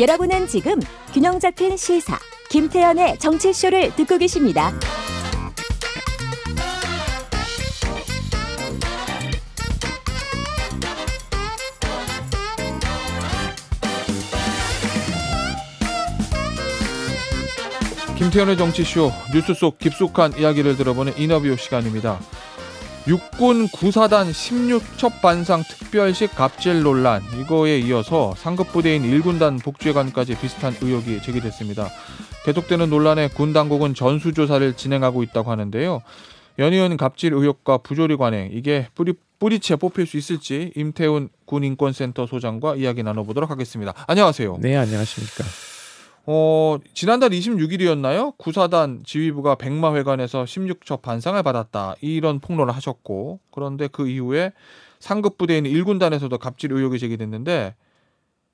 여러분은 지금 균형 잡힌 시사 김태현의 정치쇼를 듣고 계십니다. 김태현의 정치쇼 뉴스 속 깊숙한 이야기를 들어보는 인터뷰 시간입니다. 육군 구사단 16첩 반상 특별식 갑질 논란 이거에 이어서 상급 부대인 1군단 복지관까지 비슷한 의혹이 제기됐습니다. 계속되는 논란에 군 당국은 전수조사를 진행하고 있다고 하는데요. 연이은 갑질 의혹과 부조리 관행 이게 뿌리 뿌리채 뽑힐 수 있을지 임태훈 군인권센터 소장과 이야기 나눠보도록 하겠습니다. 안녕하세요. 네, 안녕하십니까. 어, 지난달 26일이었나요? 구사단 지휘부가 백마회관에서 16첩 반상을 받았다. 이런 폭로를 하셨고, 그런데 그 이후에 상급 부대인 1군단에서도 갑질 의혹이 제기됐는데,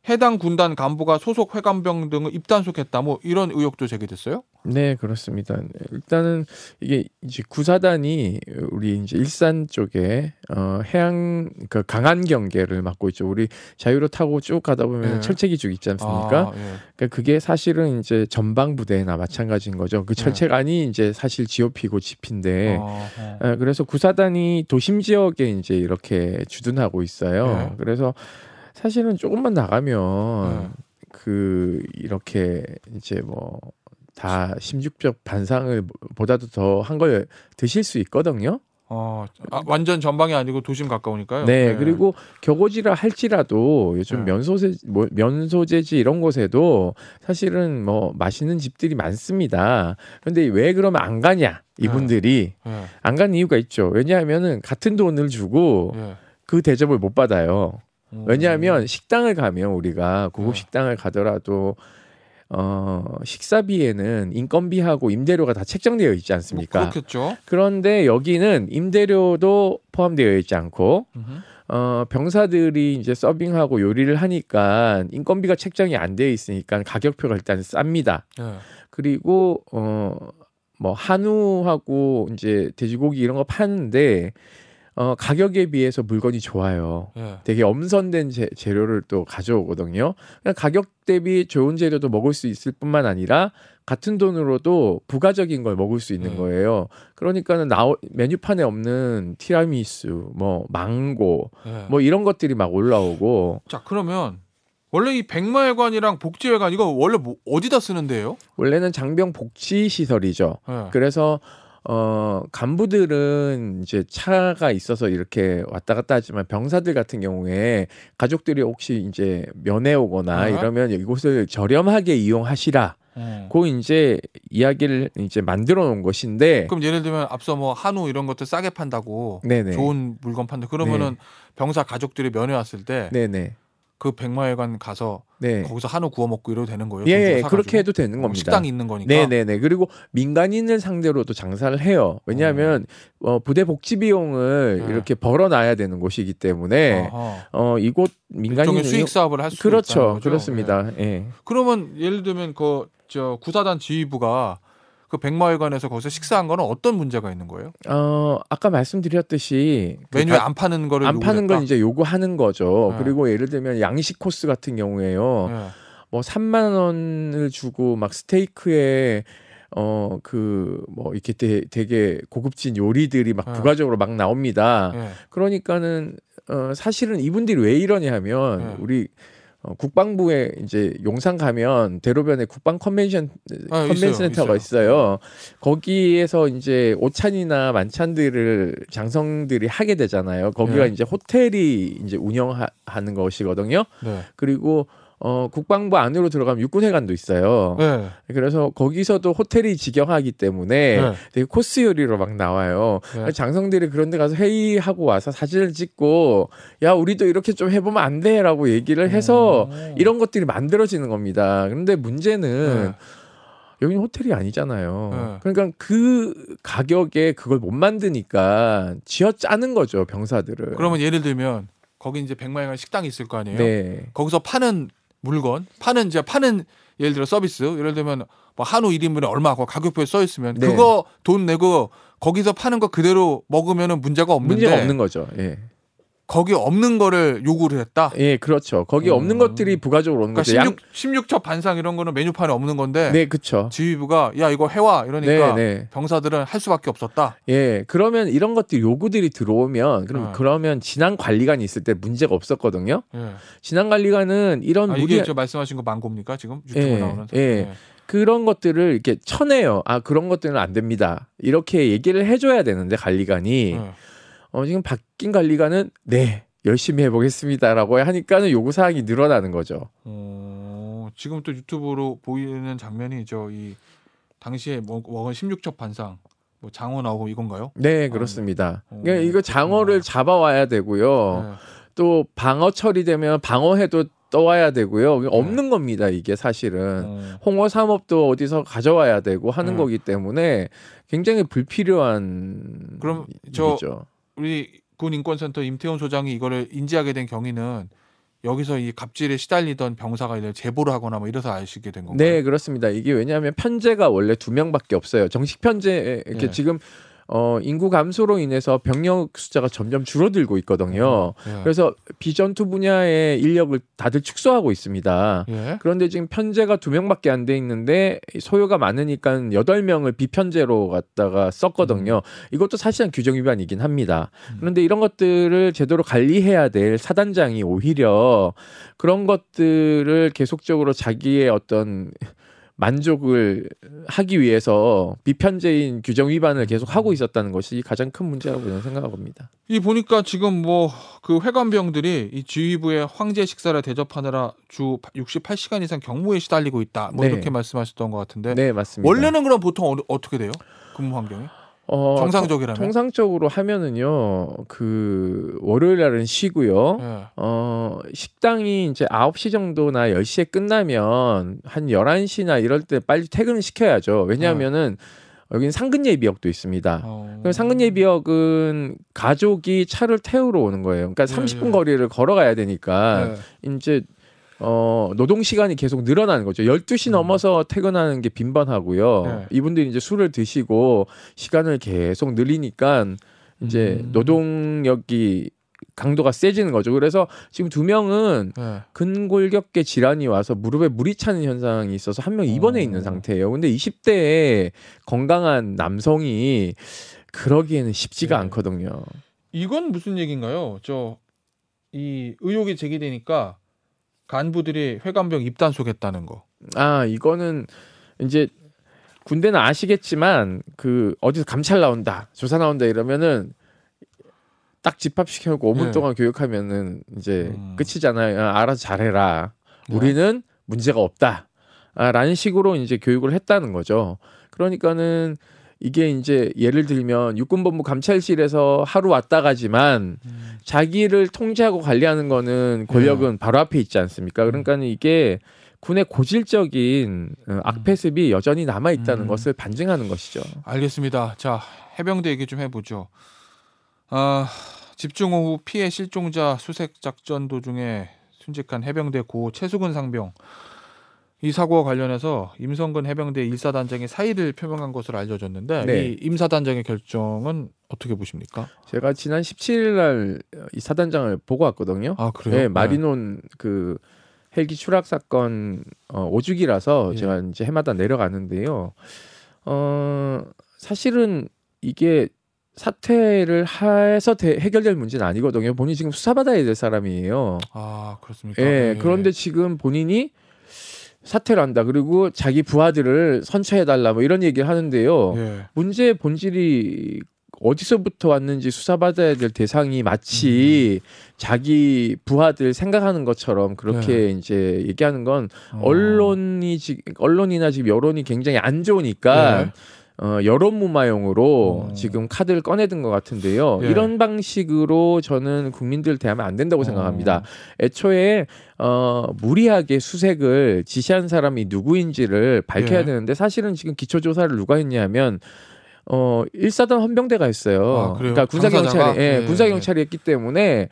해당 군단 간부가 소속 회관병 등을 입단속했다. 뭐 이런 의혹도 제기됐어요? 네, 그렇습니다. 일단은 이게 이제 구사단이 우리 이제 일산 쪽에 어 해양 그 강한 경계를 맡고 있죠. 우리 자유로 타고 쭉 가다 보면 네. 철책이 쭉 있지 않습니까? 아, 예. 그러니까 그게 사실은 이제 전방 부대나 마찬가지인 거죠. 그 네. 철책안이 이제 사실 GOP고 GP인데 어, 어. 예, 그래서 구사단이 도심 지역에 이제 이렇게 주둔하고 있어요. 네. 그래서 사실은 조금만 나가면 네. 그 이렇게 이제 뭐 다 심죽적 반상을 보다도 더 한 걸 드실 수 있거든요. 어, 아, 완전 전방이 아니고 도심 가까우니까요. 네, 그리고 격오지라 할지라도 요즘 네. 면소재 뭐 면소재지 이런 곳에도 사실은 뭐 맛있는 집들이 많습니다. 그런데 왜 그러면 안 가냐 이분들이 예, 안 가는 이유가 있죠. 왜냐하면은 같은 돈을 주고 예. 그 대접을 못 받아요. 음. 왜냐하면 식당을 가면 우리가 고급 네. 식당을 가더라도 어 식사비에는 인건비하고 임대료가 다 책정되어 있지 뭐 않습니까? 그렇겠죠. 그런데 여기는 임대료도 포함되어 있지 않고. 어 병사들이 이제 서빙하고 요리를 하니까 인건비가 책정이 안 되어 있으니까 가격표가 일단 쌉니다. 예. 그리고 어 뭐 한우하고 이제 돼지고기 이런 거 파는데 어 가격에 비해서 물건이 좋아요. 예. 되게 엄선된 재, 재료를 또 가져오거든요. 그러니까 가격 대비 좋은 재료도 먹을 수 있을 뿐만 아니라 같은 돈으로도 부가적인 걸 먹을 수 있는 네. 거예요. 그러니까는 나 메뉴판에 없는 티라미수, 뭐 망고, 예. 뭐 이런 것들이 막 올라오고 자 그러면 원래 이 백마회관이랑 복지회관 이거 원래 뭐 어디다 쓰는데요? 원래는 장병 복지 시설이죠. 예. 그래서 어 간부들은 이제 차가 있어서 이렇게 왔다 갔다 하지만 병사들 같은 경우에 가족들이 혹시 이제 면회 오거나 아. 이러면 이곳을 저렴하게 이용하시라. 음. 고 이제 이야기를 이제 만들어 놓은 것인데 그럼 예를 들면 앞서 뭐 한우 이런 것들 싸게 판다고 네네 좋은 물건 판다 그러면은 병사 가족들이 면회 왔을 때그네 네 백마회관 가서 네. 거기서 한우 구워 먹고 이래도 되는 거예요? 예, 예? 그렇게 해도 되는 어, 겁니다. 식당이 있는 거니까. 네 네 네. 그리고 민간인을 상대로도 장사를 해요. 왜냐하면 어, 부대 복지 비용을 네. 이렇게 벌어놔야 되는 곳이기 때문에. 어 이곳 민간인 수익 사업을 할수 있다는 그렇죠, 거죠. 예. 그렇습니다. 예. 그러면 예를 들면 그 저 구사단 지휘부가 그 백마회관에서 거기서 식사한 거는 어떤 문제가 있는 거예요? 어 아까 말씀드렸듯이 그 메뉴에 가- 안 파는 거를 안 파는 건 요구했다? 이제 요구하는 거죠. 네. 그리고 예를 들면 양식 코스 같은 경우에요. 예. 뭐 3만 원을 주고 막 스테이크에 어 그 뭐 이렇게 되, 되게 고급진 요리들이 막 네. 부가적으로 막 나옵니다. 예. 그러니까는 어 사실은 이분들이 왜 이러냐 하면 네. 우리 어, 국방부에 이제 용산 가면 대로변에 국방 컨벤션 아, 컨벤션 있어요, 센터가 있어요. 있어요. 거기에서 이제 오찬이나 만찬들을 장성들이 하게 되잖아요. 거기가 네. 이제 호텔이 이제 운영하는 것이거든요. 네. 그리고 어 국방부 안으로 들어가면 육군회관도 있어요. 네. 그래서 거기서도 호텔이 직영하기 때문에 네. 되게 코스 요리로 막 나와요. 네. 장성들이 그런 데 가서 회의하고 와서 사진을 찍고 야 우리도 이렇게 좀 해보면 안 돼 라고 얘기를 해서 오. 이런 것들이 만들어지는 겁니다. 그런데 문제는 네. 여기는 호텔이 아니잖아요. 네. 그러니까 그 가격에 그걸 못 만드니까 쥐어 짜는 거죠 병사들을. 그러면 예를 들면 거기 이제 백마회관 식당이 있을 거 아니에요? 네. 거기서 파는 물건, 파는 이제 파는 예를 들어 서비스, 예를 들면 뭐 한우 1인분에 얼마 고 가격표에 써 있으면 네. 그거 돈 내고 거기서 파는 거 그대로 먹으면은 문제가 없는데 문제가 없는 거죠. 예. 거기 없는 거를 요구를 했다. 예, 그렇죠. 거기 없는 음. 것들이 부가적으로 오는 그러니까 거죠. 16, 16 첩 반상 이런 거는 메뉴판에 없는 건데 네, 그렇죠. 지휘부가 야 이거 해와 이러니까 네, 네. 병사들은 할 수밖에 없었다. 예, 그러면 이런 것들 요구들이 들어오면 그럼 네. 그러면 진앙 관리관이 있을 때 문제가 없었거든요. 예. 진앙 관리관은 이런 아, 무리 이게 저 말씀하신 거 망고입니까 지금 유튜브 예, 나오는? 예. 그런 것들을 이렇게 쳐내요. 아 그런 것들은 안 됩니다. 이렇게 얘기를 해줘야 되는데 관리관이 예. 어, 지금 바뀐 관리관은 네 열심히 해보겠습니다라고 하니까는 요구 사항이 늘어나는 거죠. 어, 지금 또 유튜브로 보이는 장면이 저 이 당시에 먹- 먹은 16첩 반상 뭐 장어 나오고 이건가요? 네 그렇습니다. 어, 그러니까 이거 장어를 그렇구나. 잡아와야 되고요. 예. 또 방어 처리되면 방어해도 떠와야 되고요. 없는 겁니다 이게 사실은. 어. 홍어 삼업도 어디서 가져와야 되고 하는 네. 거기 때문에 굉장히 불필요한 그럼 저- 일이죠. 우리 군 인권센터 임태훈 소장이 이거를 인지하게 된 경위는 여기서 이 갑질에 시달리던 병사가 이제 제보를 하거나 뭐 이래서 아시게 된 건가요? 네, 그렇습니다. 이게 왜냐하면 편제가 원래 두 명밖에 없어요. 정식 편제 이렇게 네. 지금 어 인구 감소로 인해서 병력 숫자가 점점 줄어들고 있거든요. 예. 그래서 비전투 분야의 인력을 다들 축소하고 있습니다. 예. 그런데 지금 편제가 두 명밖에 안 돼 있는데 소요가 많으니까 여덟 명을 비편제로 갖다가 썼거든요. 이것도 사실상 규정 위반이긴 합니다. 음. 그런데 이런 것들을 제대로 관리해야 될 사단장이 오히려 그런 것들을 계속적으로 자기의 어떤 만족을 하기 위해서 비편제인 규정 위반을 계속 하고 있었다는 것이 가장 큰 문제라고 저는 생각합니다. 이 보니까 지금 뭐 그 회관병들이 이 지휘부의 황제 식사를 대접하느라 주 68시간 이상 경무에 시달리고 있다. 뭐 네. 이렇게 말씀하셨던 것 같은데 네, 맞습니다. 원래는 그럼 보통 어, 어떻게 돼요? 근무 환경이? 어, 정상적이라면? 통상적으로 하면은요. 그 월요일 날은 쉬고요. 예. 어, 식당이 이제 9시 정도나 10시에 끝나면 한 11시나 이럴 때 빨리 퇴근을 시켜야죠. 왜냐하면은 여기는 상근 예비역도 있습니다. 어. 그럼 상근 예비역은 가족이 차를 태우러 오는 거예요. 그러니까 네, 30분 네. 거리를 걸어가야 되니까 예. 이제 어, 노동 시간이 계속 늘어나는 거죠. 12시 음. 넘어서 퇴근하는 게 빈번하고요. 네. 이분들이 이제 술을 드시고 시간을 계속 늘리니까 이제 음. 노동력이 강도가 세지는 거죠. 그래서 지금 두 명은 예. 근골격계 질환이 와서 무릎에 물이 차는 현상이 있어서 한 명 입원해 어. 있는 상태예요. 근데 20대에 건강한 남성이 그러기에는 쉽지가 네. 않거든요. 이건 무슨 얘기인가요? 저 이 의혹이 제기되니까 간부들이 회관병 입단 속였다는 거. 아, 이거는 이제 군대는 아시겠지만 그 어디서 감찰 나온다, 조사 나온다 이러면은 딱 집합시켜놓고 5분 네. 동안 교육하면은 이제 음. 끝이잖아요. 아, 알아서 잘해라. 네. 우리는 문제가 없다. 아, 라는 식으로 이제 교육을 했다는 거죠. 그러니까는 이게 이제 예를 들면 육군본부 감찰실에서 하루 왔다 가지만 음. 자기를 통제하고 관리하는 거는 권력은 바로 앞에 있지 않습니까? 그러니까 는 이게 군의 고질적인 어, 악패습이 여전히 남아 있다는 음. 것을 반증하는 것이죠. 알겠습니다. 자 해병대 얘기 좀 해보죠. 아 집중 호우 피해 실종자 수색 작전 도중에 순직한 해병대 고 최수근 상병 이 사고와 관련해서 임성근 해병대 일사단장이 사의를 표명한 것으로 알려졌는데 네. 이 임사단장의 결정은 어떻게 보십니까? 제가 지난 17일 날 이 사단장을 보고 왔거든요. 아 그래요? 네, 마리논 그 헬기 추락 사건 어, 오죽이라서 예. 제가 이제 해마다 내려가는데요. 어 사실은 이게 사퇴를 해서 대- 해결될 문제는 아니거든요. 본인이 지금 수사받아야 될 사람이에요. 아 그렇습니까? 예, 그런데 지금 본인이 사퇴를 한다. 그리고 자기 부하들을 선처해달라. 뭐 이런 얘기를 하는데요. 예. 문제의 본질이 어디서부터 왔는지 수사받아야 될 대상이 마치 자기 부하들 생각하는 것처럼 그렇게 이제 얘기하는 건 어. 언론이 지 언론이나 지금 여론이 굉장히 안 좋으니까 네. 어, 여론 무마용으로 어. 지금 카드를 꺼내든 것 같은데요. 예. 이런 방식으로 저는 국민들 대하면 안 된다고 어. 생각합니다. 애초에 어, 무리하게 수색을 지시한 사람이 누구인지를 밝혀야 예. 되는데 사실은 지금 기초 조사를 누가 했냐면 어, 일사단 헌병대가 했어요. 아? 그러니까 군사? 경찰이 예, 예, 군사 예. 경찰이 했기 때문에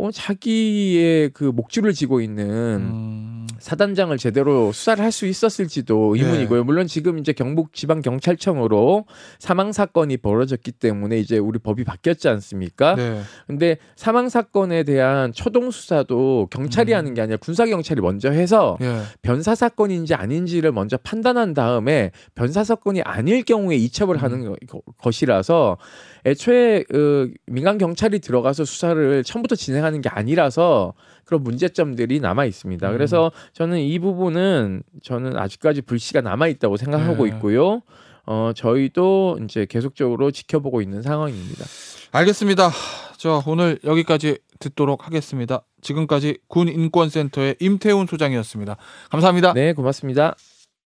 어, 자기의 그 목줄을 쥐고 있는 음. 사단장을 제대로 수사를 할 수 있었을지도 네. 의문이고요. 물론 지금 이제 경북 지방 경찰청으로 사망 사건이 벌어졌기 때문에 이제 우리 법이 바뀌었지 않습니까? 네. 근데 사망 사건에 대한 초동 수사도 경찰이 음. 하는 게 아니라 군사 경찰이 먼저 해서 예. 변사 사건인지 아닌지를 먼저 판단한 다음에 변사 사건이 아닐 경우에 이첩을 음. 하는 거- 것이라서 애초에 그 민간 경찰이 들어가서 수사를 처음부터 진행 하는 게 아니라서 그런 문제점들이 남아 있습니다. 음. 그래서 저는 이 부분은 저는 아직까지 불씨가 남아 있다고 생각하고 네. 있고요. 어 저희도 이제 계속적으로 지켜보고 있는 상황입니다. 알겠습니다. 자, 오늘 여기까지 듣도록 하겠습니다. 지금까지 군인권센터의 임태훈 소장이었습니다. 감사합니다. 네, 고맙습니다.